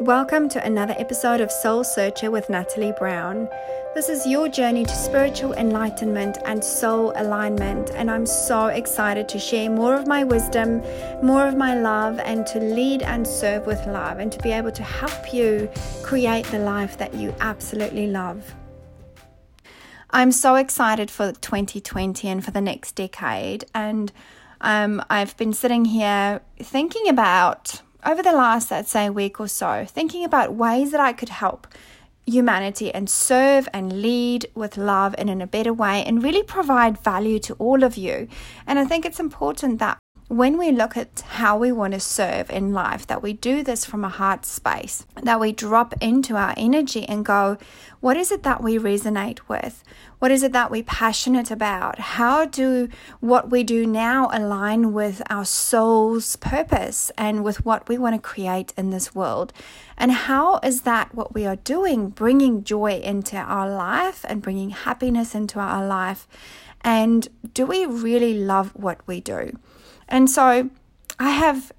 Welcome to another episode of Soul Searcher with Natalie Brown. This is your journey to spiritual enlightenment and soul alignment, and I'm so excited to share more of my wisdom, more of my love, and to lead and serve with love, and to be able to help you create the life that you absolutely love. I'm so excited for 2020 and for the next decade, and um, I've been sitting here thinking about over the last, let's say, week or so, thinking about ways that I could help humanity and serve and lead with love and in a better way and really provide value to all of you. And I think it's important that when we look at how we want to serve in life, that we do this from a heart space, that we drop into our energy and go, what is it that we resonate with? What is it that we're passionate about? How do what we do now align with our soul's purpose and with what we want to create in this world? And how is that what we are doing, bringing joy into our life and bringing happiness into our life? And do we really love what we do? And so I have,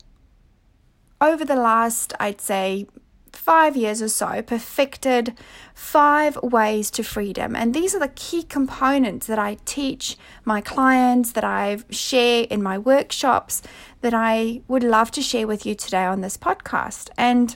over the last, I'd say, five years or so, perfected five ways to freedom. And these are the key components that I teach my clients, that I share in my workshops, that I would love to share with you today on this podcast. And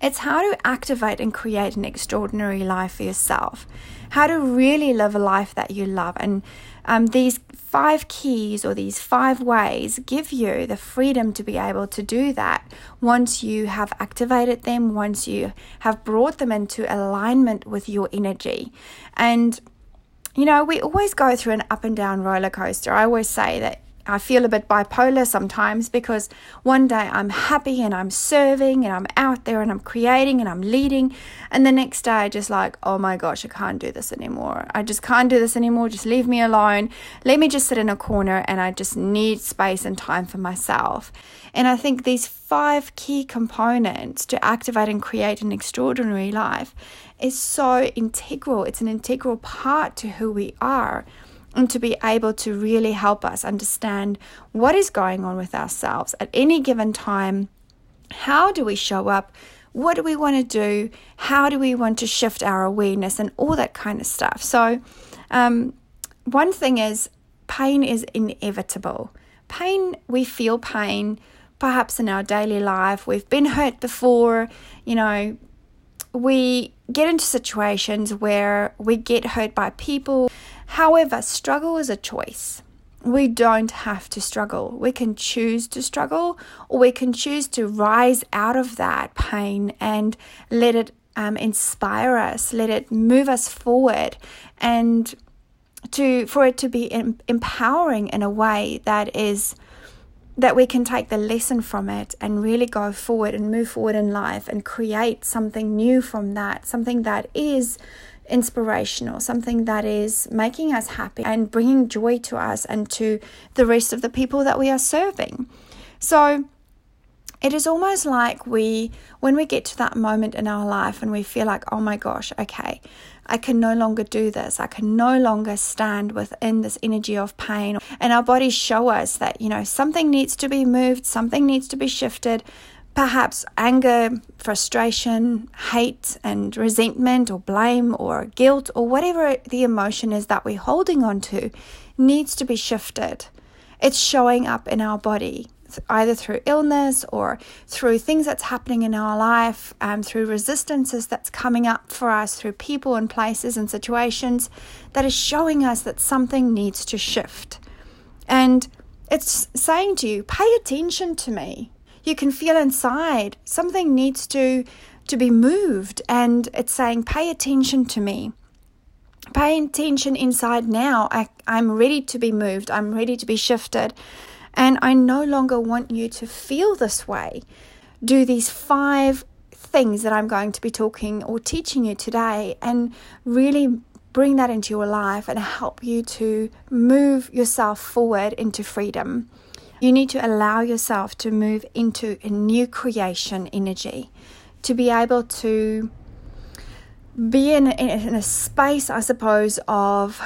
it's how to activate and create an extraordinary life for yourself, how to really live a life that you love. And um, these five keys or these five ways give you the freedom to be able to do that once you have activated them, once you have brought them into alignment with your energy. And you know, we always go through an up and down roller coaster. I always say that I feel a bit bipolar sometimes because one day I'm happy and I'm serving and I'm out there and I'm creating and I'm leading. And the next day I just like, oh my gosh, I can't do this anymore. I just can't do this anymore. Just leave me alone. Let me just sit in a corner and I just need space and time for myself. And I think these five key components to activate and create an extraordinary life is so integral. It's an integral part to who we are and to be able to really help us understand what is going on with ourselves at any given time. How do we show up? What do we want to do? How do we want to shift our awareness and all that kind of stuff? So, um, one thing is pain is inevitable. Pain, we feel pain perhaps in our daily life. We've been hurt before, you know, we get into situations where we get hurt by people However, struggle is a choice. We don't have to struggle. We can choose to struggle, or we can choose to rise out of that pain and let it um, inspire us, let it move us forward, and to for it to be em- empowering in a way that is that we can take the lesson from it and really go forward and move forward in life and create something new from that, something that is inspirational, something that is making us happy and bringing joy to us and to the rest of the people that we are serving. So, it is almost like we, when we get to that moment in our life and we feel like, oh my gosh, okay, I can no longer do this. I can no longer stand within this energy of pain. And our bodies show us that, you know, something needs to be moved, something needs to be shifted, perhaps anger, frustration, hate, and resentment, or blame, or guilt, or whatever the emotion is that we're holding on to, needs to be shifted. It's showing up in our body, either through illness or through things that's happening in our life, um, through resistances that's coming up for us, through people and places and situations that is showing us that something needs to shift. And it's saying to you, pay attention to me you can feel inside. Something needs to to be moved and it's saying pay attention to me. Pay attention inside now. I, i'm ready to be moved. I'm ready to be shifted. And i no longer want you to feel this way. Do these five things that i'm going to be talking or teaching you today and really bring that into your life and help you to move yourself forward into freedom you need to allow yourself to move into a new creation energy, to be able to be in, in a space, I suppose, of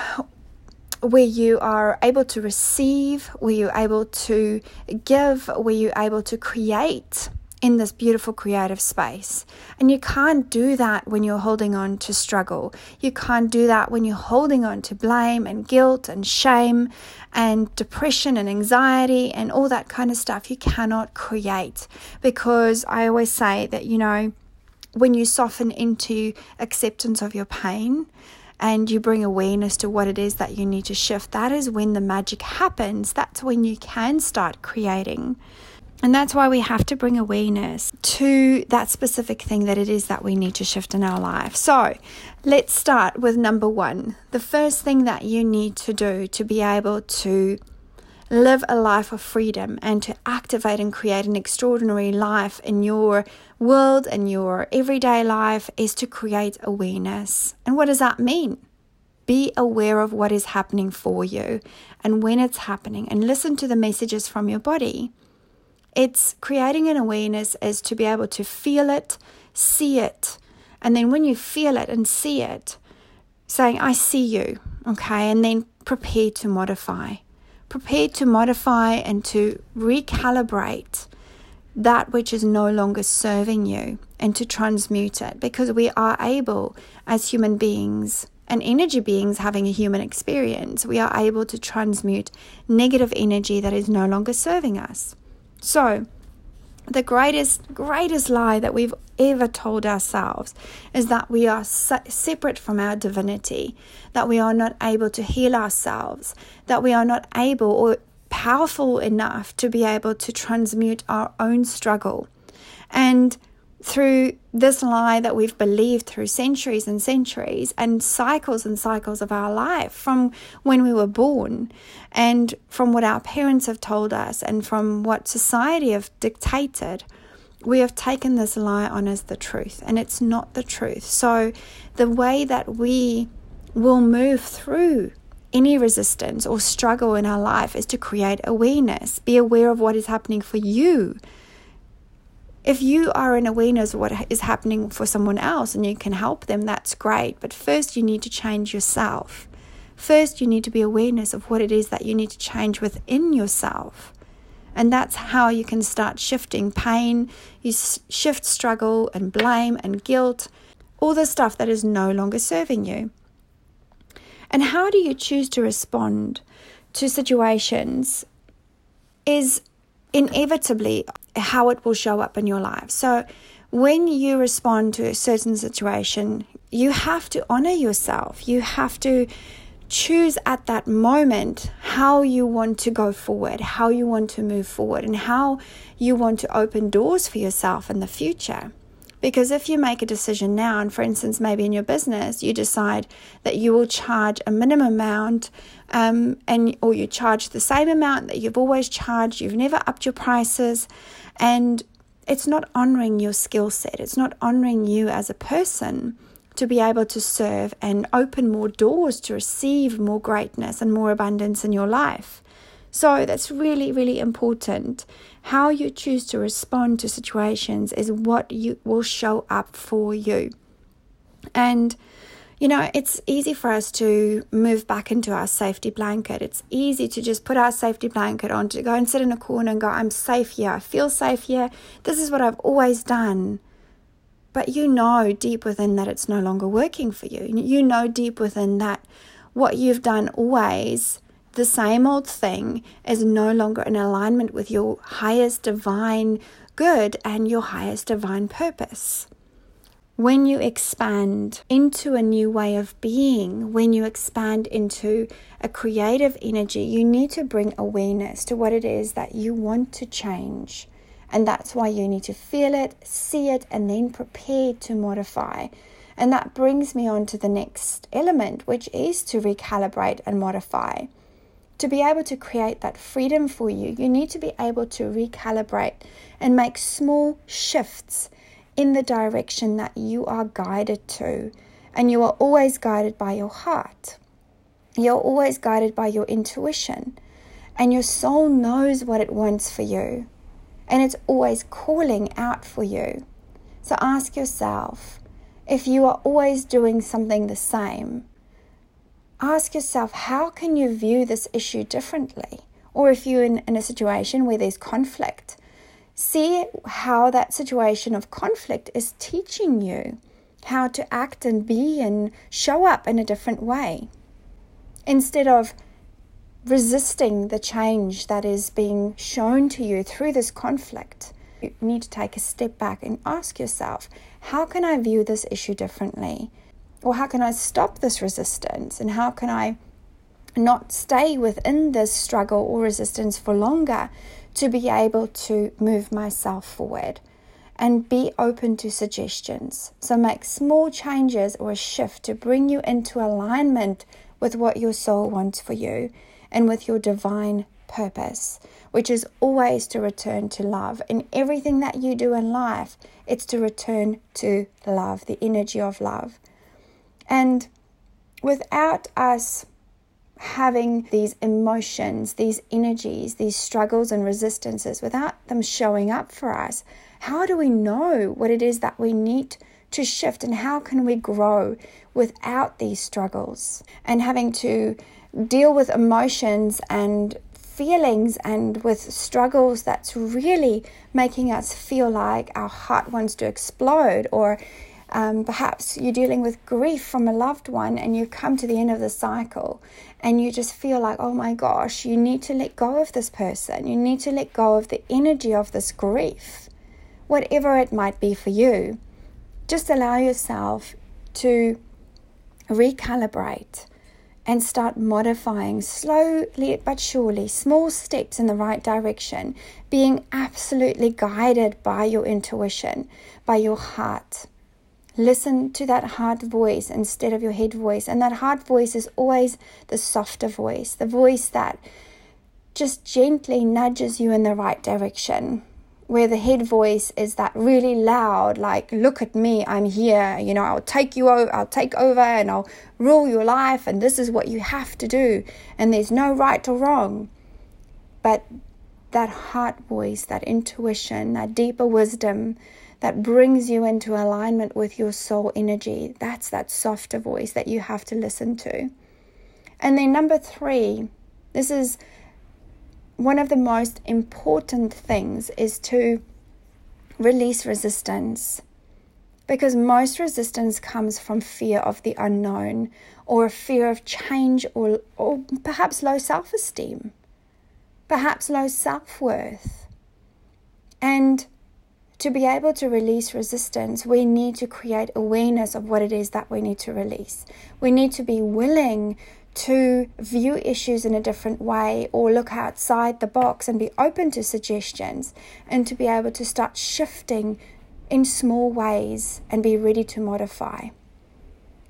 where you are able to receive, where you're able to give, where you're able to create in this beautiful creative space. And you can't do that when you're holding on to struggle. You can't do that when you're holding on to blame and guilt and shame and depression and anxiety and all that kind of stuff. You cannot create because I always say that, you know, when you soften into acceptance of your pain, and you bring awareness to what it is that you need to shift, that is when the magic happens. That's when you can start creating. And that's why we have to bring awareness to that specific thing that it is that we need to shift in our life. So let's start with number one. The first thing that you need to do to be able to live a life of freedom and to activate and create an extraordinary life in your world and your everyday life is to create awareness. And what does that mean? Be aware of what is happening for you and when it's happening, and listen to the messages from your body. It's creating an awareness is to be able to feel it, see it, and then when you feel it and see it, saying, I see you, okay, and then prepare to modify. Prepare to modify and to recalibrate that which is no longer serving you and to transmute it because we are able as human beings and energy beings having a human experience, we are able to transmute negative energy that is no longer serving us. So, the greatest, greatest lie that we've ever told ourselves is that we are se- separate from our divinity, that we are not able to heal ourselves, that we are not able or powerful enough to be able to transmute our own struggle. And through this lie that we've believed through centuries and centuries and cycles and cycles of our life from when we were born and from what our parents have told us and from what society have dictated we have taken this lie on as the truth and it's not the truth. So the way that we will move through any resistance or struggle in our life is to create awareness. Be aware of what is happening for you if you are in awareness of what is happening for someone else and you can help them, that's great. But first, you need to change yourself. First, you need to be awareness of what it is that you need to change within yourself. And that's how you can start shifting pain, you shift struggle and blame and guilt, all the stuff that is no longer serving you. And how do you choose to respond to situations is inevitably how it will show up in your life. So, when you respond to a certain situation, you have to honor yourself. You have to choose at that moment how you want to go forward, how you want to move forward, and how you want to open doors for yourself in the future. Because if you make a decision now, and for instance, maybe in your business, you decide that you will charge a minimum amount, um, and or you charge the same amount that you've always charged, you've never upped your prices, and it's not honoring your skill set. It's not honoring you as a person to be able to serve and open more doors to receive more greatness and more abundance in your life. So that's really, really important. How you choose to respond to situations is what you will show up for you. And you know, it's easy for us to move back into our safety blanket. It's easy to just put our safety blanket on, to go and sit in a corner and go, I'm safe here. I feel safe here. This is what I've always done. But you know deep within that it's no longer working for you. You know deep within that what you've done always the same old thing is no longer in alignment with your highest divine good and your highest divine purpose. When you expand into a new way of being, when you expand into a creative energy, you need to bring awareness to what it is that you want to change. And that's why you need to feel it, see it, and then prepare to modify. And that brings me on to the next element, which is to recalibrate and modify to be able to create that freedom for you, you need to be able to recalibrate and make small shifts in the direction that you are guided to. And you are always guided by your heart. You're always guided by your intuition. And your soul knows what it wants for you. And it's always calling out for you. So ask yourself if you are always doing something the same, ask yourself how can you view this issue differently? Or if you're in, in a situation where there's conflict, See how that situation of conflict is teaching you how to act and be and show up in a different way. Instead of resisting the change that is being shown to you through this conflict, you need to take a step back and ask yourself how can I view this issue differently? Or how can I stop this resistance? And how can I not stay within this struggle or resistance for longer to be able to move myself forward? and be open to suggestions. So make small changes or a shift to bring you into alignment with what your soul wants for you and with your divine purpose, which is always to return to love. In everything that you do in life, it's to return to love, the energy of love. And without us having these emotions, these energies, these struggles and resistances, without them showing up for us, how do we know what it is that we need to shift and how can we grow without these struggles? And having to deal with emotions and feelings and with struggles that's really making us feel like our heart wants to explode or um, perhaps you're dealing with grief from a loved one and you come to the end of the cycle and you just feel like, oh my gosh, you need to let go of this person. You need to let go of the energy of this grief, whatever it might be for you. Just allow yourself to recalibrate and start modifying slowly but surely, small steps in the right direction, being absolutely guided by your intuition, by your heart. Listen to that heart voice instead of your head voice. And that heart voice is always the softer voice, the voice that just gently nudges you in the right direction. Where the head voice is that really loud, like, look at me, I'm here, you know, I'll take you over, I'll take over and I'll rule your life, and this is what you have to do, and there's no right or wrong. But that heart voice, that intuition, that deeper wisdom, that brings you into alignment with your soul energy. That's that softer voice that you have to listen to. And then, number three, this is one of the most important things is to release resistance. Because most resistance comes from fear of the unknown or fear of change or, or perhaps low self esteem, perhaps low self worth. And to be able to release resistance, we need to create awareness of what it is that we need to release. We need to be willing to view issues in a different way or look outside the box and be open to suggestions and to be able to start shifting in small ways and be ready to modify.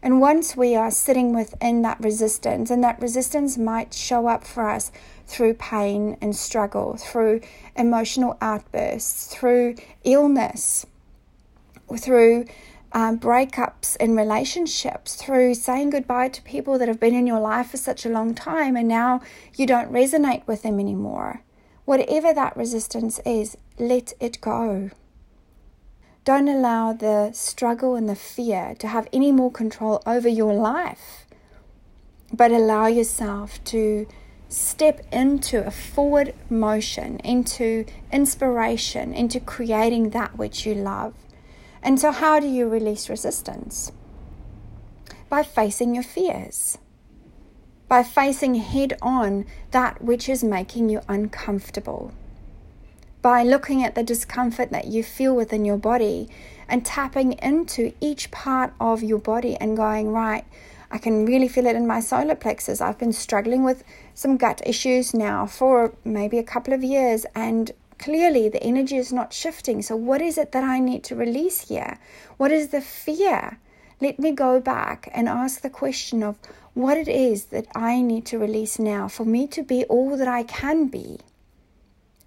And once we are sitting within that resistance, and that resistance might show up for us through pain and struggle, through emotional outbursts, through illness, through um, breakups in relationships, through saying goodbye to people that have been in your life for such a long time and now you don't resonate with them anymore. Whatever that resistance is, let it go. Don't allow the struggle and the fear to have any more control over your life, but allow yourself to step into a forward motion, into inspiration, into creating that which you love. And so, how do you release resistance? By facing your fears, by facing head on that which is making you uncomfortable by looking at the discomfort that you feel within your body and tapping into each part of your body and going, right, I can really feel it in my solar plexus. I've been struggling with some gut issues now for maybe a couple of years, and clearly the energy is not shifting. So, what is it that I need to release here? What is the fear? Let me go back and ask the question of what it is that I need to release now for me to be all that I can be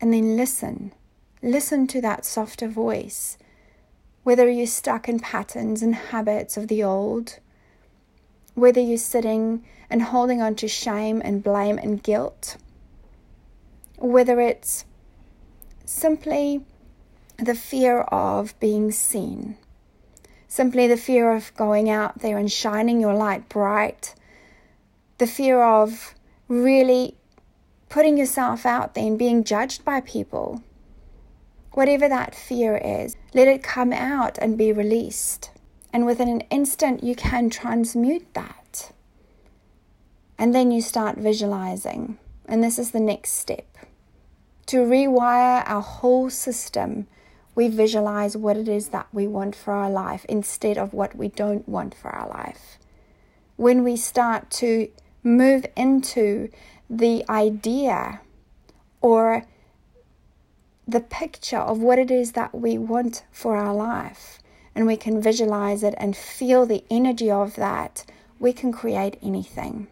and then listen. Listen to that softer voice. Whether you're stuck in patterns and habits of the old, whether you're sitting and holding on to shame and blame and guilt, whether it's simply the fear of being seen, simply the fear of going out there and shining your light bright, the fear of really putting yourself out there and being judged by people. whatever that fear is, let it come out and be released. And within an instant, you can transmute that. And then you start visualizing. And this is the next step. To rewire our whole system, we visualize what it is that we want for our life instead of what we don't want for our life. When we start to move into the idea or the picture of what it is that we want for our life, and we can visualize it and feel the energy of that, we can create anything.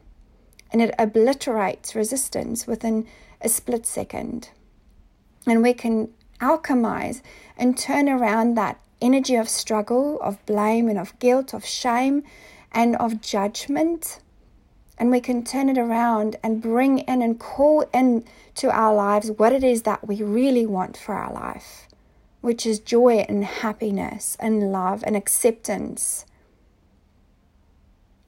And it obliterates resistance within a split second. And we can alchemize and turn around that energy of struggle, of blame, and of guilt, of shame, and of judgment and we can turn it around and bring in and call in to our lives what it is that we really want for our life, which is joy and happiness and love and acceptance.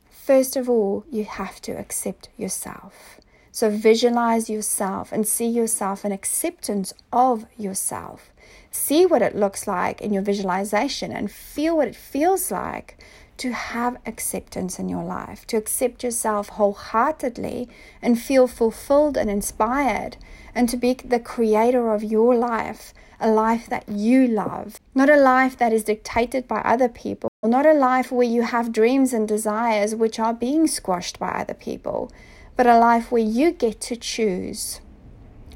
First of all, you have to accept yourself. So visualize yourself and see yourself in acceptance of yourself. See what it looks like in your visualization and feel what it feels like to have acceptance in your life, to accept yourself wholeheartedly and feel fulfilled and inspired, and to be the creator of your life, a life that you love, not a life that is dictated by other people, not a life where you have dreams and desires which are being squashed by other people, but a life where you get to choose,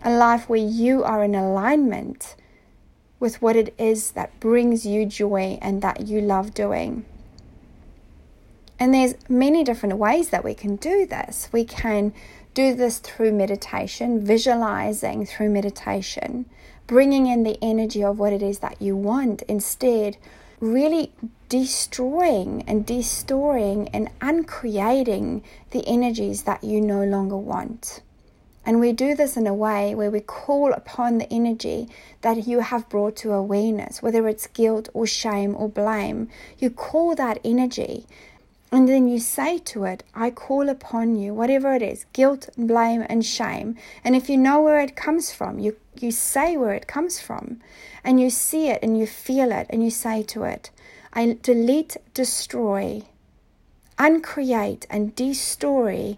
a life where you are in alignment with what it is that brings you joy and that you love doing. And there's many different ways that we can do this. We can do this through meditation, visualizing through meditation, bringing in the energy of what it is that you want instead, really destroying and destroying and uncreating the energies that you no longer want. And we do this in a way where we call upon the energy that you have brought to awareness, whether it's guilt or shame or blame. You call that energy and then you say to it, I call upon you, whatever it is, guilt, blame, and shame. And if you know where it comes from, you, you say where it comes from. And you see it and you feel it and you say to it, I delete, destroy, uncreate, and destroy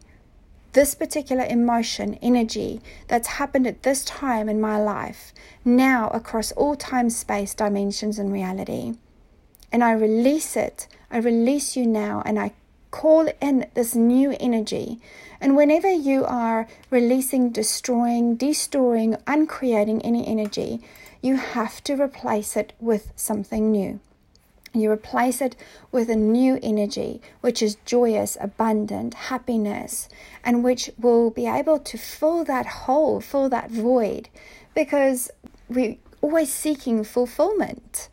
this particular emotion, energy that's happened at this time in my life, now across all time, space, dimensions, and reality. And I release it I release you now and I call in this new energy. And whenever you are releasing, destroying, destoring, uncreating any energy, you have to replace it with something new. You replace it with a new energy, which is joyous, abundant, happiness, and which will be able to fill that hole, fill that void, because we're always seeking fulfillment.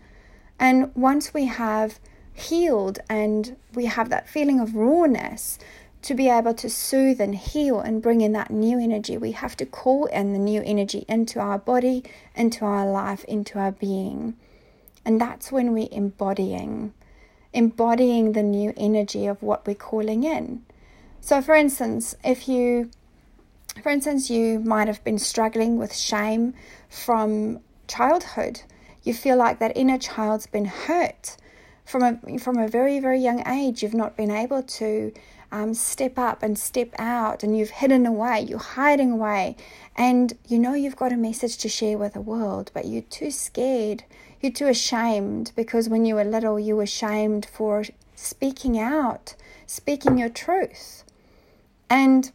And once we have healed and we have that feeling of rawness to be able to soothe and heal and bring in that new energy, we have to call in the new energy into our body, into our life, into our being. And that's when we're embodying, embodying the new energy of what we're calling in. So, for instance, if you, for instance, you might have been struggling with shame from childhood, you feel like that inner child's been hurt from a from a very very young age you've not been able to um, step up and step out and you've hidden away you're hiding away. And you know you've got a message to share with the world but you're too scared you're too ashamed because when you were little you were shamed for speaking out speaking your truth. And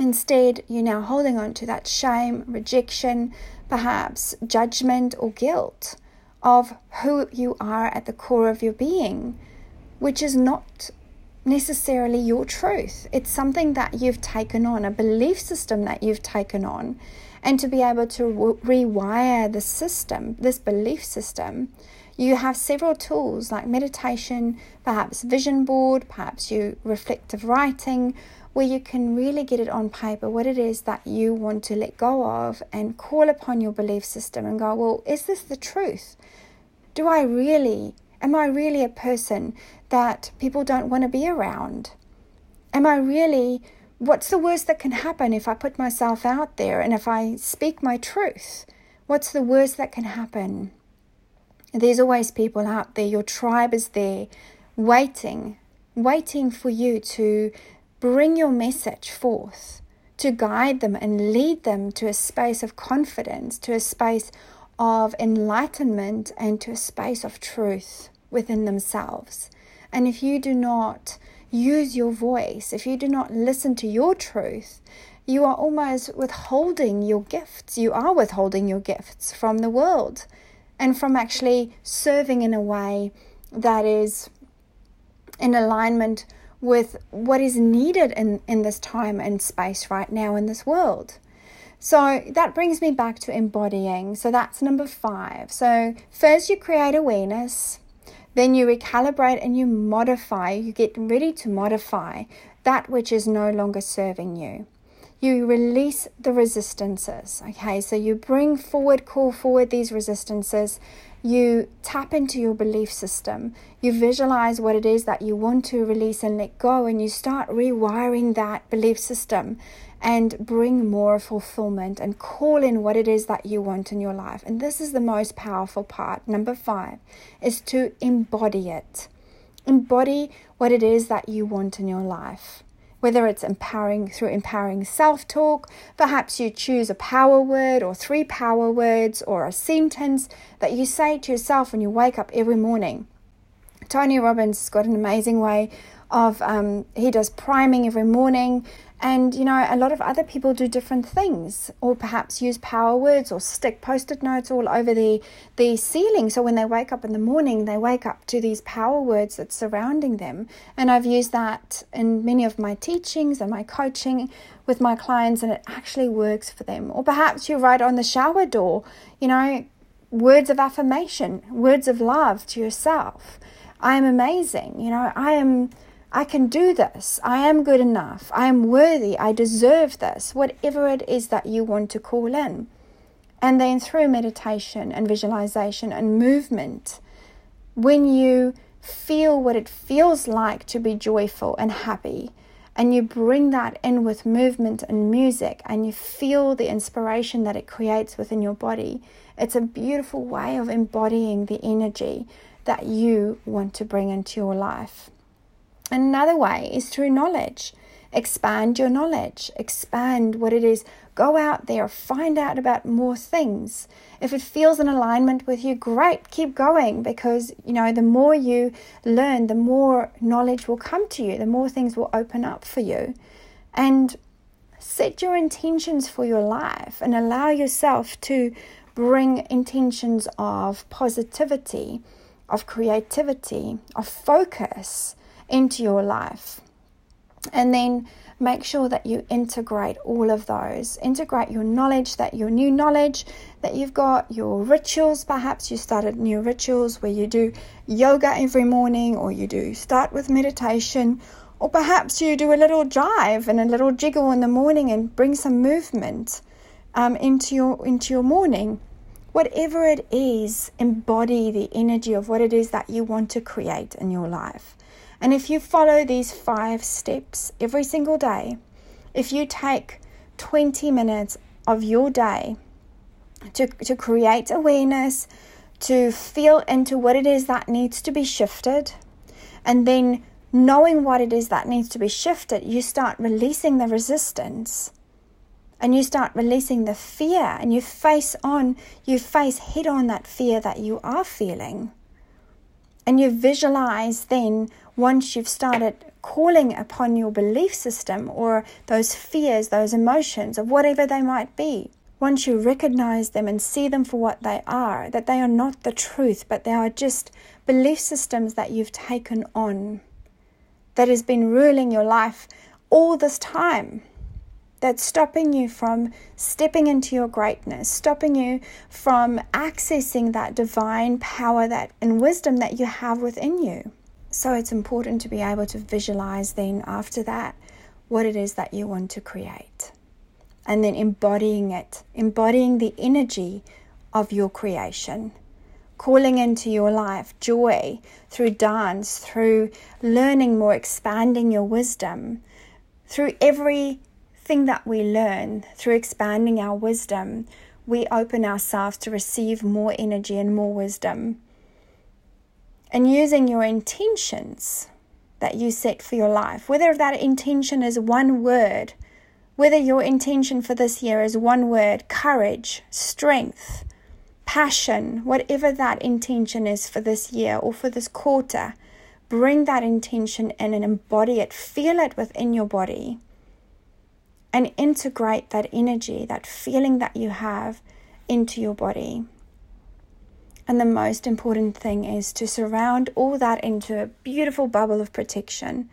instead you're now holding on to that shame rejection perhaps judgment or guilt of who you are at the core of your being, which is not necessarily your truth. It's something that you've taken on, a belief system that you've taken on. And to be able to re- rewire the system, this belief system, you have several tools like meditation, perhaps vision board, perhaps you reflective writing, where you can really get it on paper what it is that you want to let go of and call upon your belief system and go, well, is this the truth? Do I really, am I really a person that people don't want to be around? Am I really, what's the worst that can happen if I put myself out there and if I speak my truth? What's the worst that can happen? There's always people out there, your tribe is there, waiting, waiting for you to bring your message forth, to guide them and lead them to a space of confidence, to a space of enlightenment, and to a space of truth within themselves. And if you do not use your voice, if you do not listen to your truth, you are almost withholding your gifts. You are withholding your gifts from the world and from actually serving in a way that is in alignment with what is needed in, in this time and space right now in this world. So that brings me back to embodying. So that's number five. So, first, you create awareness, then you recalibrate and you modify, you get ready to modify that which is no longer serving you you release the resistances. Okay, so you bring forward, call forward these resistances. You tap into your belief system. You visualize what it is that you want to release and let go, and you start rewiring that belief system and bring more fulfillment and call in what it is that you want in your life. And this is the most powerful part. Number five is to embody it. Embody what it is that you want in your life whether it's empowering through empowering self talk, perhaps you choose a power word or three power words or a sentence that you say to yourself when you wake up every morning. Tony Robbins has got an amazing way of, um, he does priming every morning and, you know, a lot of other people do different things, or perhaps use power words or stick post it notes all over the, the ceiling. So when they wake up in the morning, they wake up to these power words that's surrounding them. And I've used that in many of my teachings and my coaching with my clients, and it actually works for them. Or perhaps you write on the shower door, you know, words of affirmation, words of love to yourself. I am amazing. You know, I am I can do this. I am good enough. I am worthy. I deserve this. Whatever it is that you want to call in. And then through meditation and visualization and movement, when you feel what it feels like to be joyful and happy, and you bring that in with movement and music, and you feel the inspiration that it creates within your body, it's a beautiful way of embodying the energy that you want to bring into your life. Another way is through knowledge. Expand your knowledge, expand what it is. Go out there, find out about more things. If it feels in alignment with you, great, keep going because you know the more you learn, the more knowledge will come to you, the more things will open up for you. And set your intentions for your life and allow yourself to bring intentions of positivity, of creativity, of focus into your life. And then make sure that you integrate all of those. Integrate your knowledge, that your new knowledge, that you've got your rituals. Perhaps you started new rituals where you do yoga every morning, or you do start with meditation, or perhaps you do a little jive and a little jiggle in the morning and bring some movement um, into your into your morning. Whatever it is, embody the energy of what it is that you want to create in your life. And if you follow these five steps every single day, if you take 20 minutes of your day to, to create awareness, to feel into what it is that needs to be shifted, and then knowing what it is that needs to be shifted, you start releasing the resistance and you start releasing the fear and you face on, you face head on that fear that you are feeling. And you visualize then once you've started calling upon your belief system or those fears, those emotions, or whatever they might be, once you recognize them and see them for what they are, that they are not the truth, but they are just belief systems that you've taken on, that has been ruling your life all this time that's stopping you from stepping into your greatness, stopping you from accessing that divine power that and wisdom that you have within you. So it's important to be able to visualize then after that what it is that you want to create. And then embodying it, embodying the energy of your creation, calling into your life joy through dance, through learning more, expanding your wisdom, through every thing that we learn through expanding our wisdom, we open ourselves to receive more energy and more wisdom. And using your intentions that you set for your life, whether that intention is one word, whether your intention for this year is one word courage, strength, passion, whatever that intention is for this year or for this quarter, bring that intention in and embody it, feel it within your body, and integrate that energy, that feeling that you have into your body. And the most important thing is to surround all that into a beautiful bubble of protection.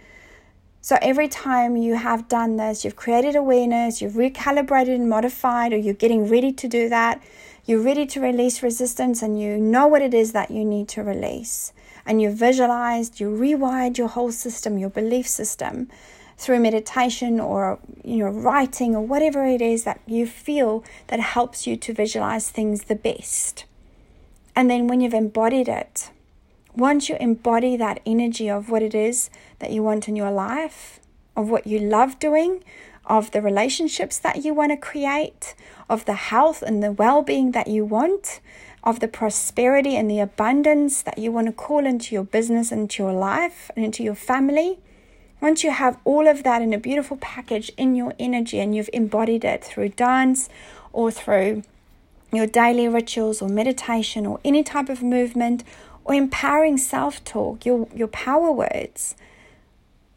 So every time you have done this, you've created awareness, you've recalibrated and modified, or you're getting ready to do that, you're ready to release resistance and you know what it is that you need to release. And you've visualized, you rewired your whole system, your belief system through meditation or you know writing or whatever it is that you feel that helps you to visualize things the best. And then when you've embodied it, once you embody that energy of what it is that you want in your life, of what you love doing, of the relationships that you want to create, of the health and the well being that you want, of the prosperity and the abundance that you want to call into your business, into your life, and into your family. Once you have all of that in a beautiful package in your energy and you've embodied it through dance or through your daily rituals or meditation or any type of movement or empowering self talk, your, your power words,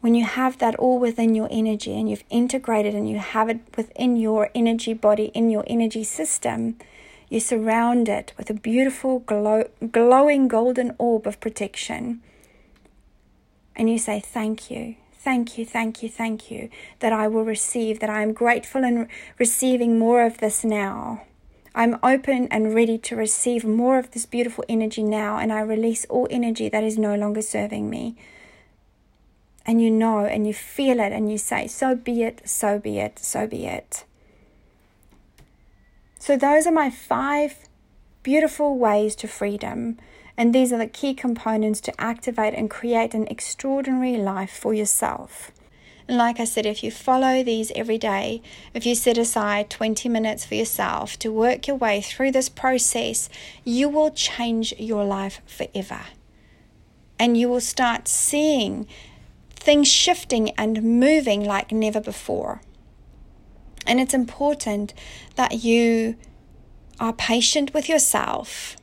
when you have that all within your energy and you've integrated and you have it within your energy body, in your energy system, you surround it with a beautiful, glow, glowing golden orb of protection. And you say, Thank you, thank you, thank you, thank you, that I will receive, that I am grateful and receiving more of this now. I'm open and ready to receive more of this beautiful energy now, and I release all energy that is no longer serving me and you know and you feel it and you say, So be it, so be it, so be it. So, those are my five beautiful ways to freedom. And these are the key components to activate and create an extraordinary life for yourself. And like I said, if you follow these every day, if you set aside 20 minutes for yourself to work your way through this process, you will change your life forever. And you will start seeing things shifting and moving like never before. And it's important that you are patient with yourself,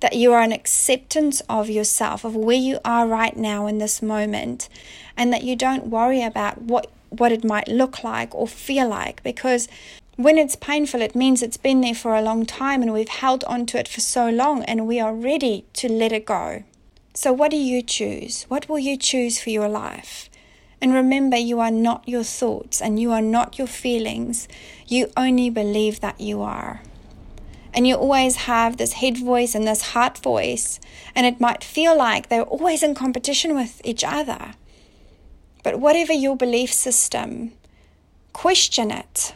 that you are an acceptance of yourself, of where you are right now in this moment, and that you don't worry about what, what it might look like or feel like because when it's painful, it means it's been there for a long time and we've held on to it for so long and we are ready to let it go. So, what do you choose? What will you choose for your life? And remember, you are not your thoughts and you are not your feelings. You only believe that you are. And you always have this head voice and this heart voice, and it might feel like they're always in competition with each other. But whatever your belief system, question it.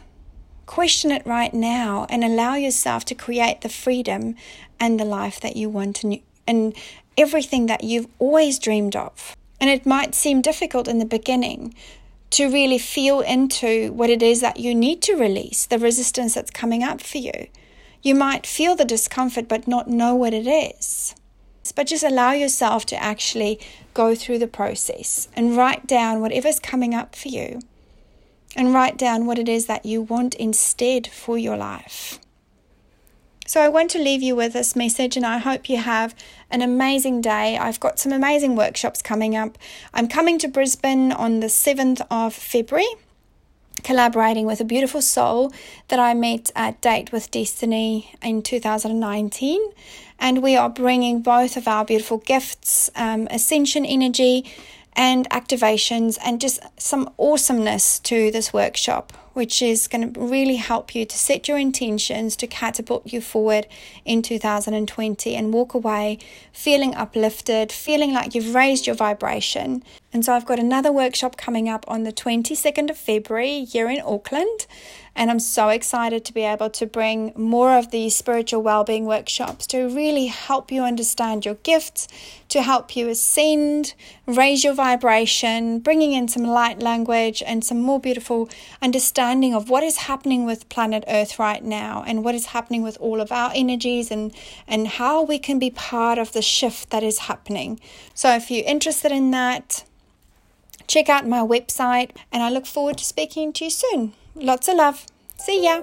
Question it right now and allow yourself to create the freedom and the life that you want and, and everything that you've always dreamed of. And it might seem difficult in the beginning to really feel into what it is that you need to release, the resistance that's coming up for you. You might feel the discomfort but not know what it is. But just allow yourself to actually go through the process and write down whatever's coming up for you and write down what it is that you want instead for your life. So, I want to leave you with this message, and I hope you have an amazing day. I've got some amazing workshops coming up. I'm coming to Brisbane on the 7th of February, collaborating with a beautiful soul that I met at Date with Destiny in 2019. And we are bringing both of our beautiful gifts, um, Ascension Energy and activations, and just some awesomeness to this workshop which is going to really help you to set your intentions to catapult you forward in 2020 and walk away feeling uplifted, feeling like you've raised your vibration. And so I've got another workshop coming up on the 22nd of February here in Auckland. And I'm so excited to be able to bring more of these spiritual well-being workshops to really help you understand your gifts, to help you ascend, raise your vibration, bringing in some light language and some more beautiful understanding of what is happening with planet Earth right now and what is happening with all of our energies and and how we can be part of the shift that is happening. So if you're interested in that, check out my website and I look forward to speaking to you soon. Lots of love. See ya.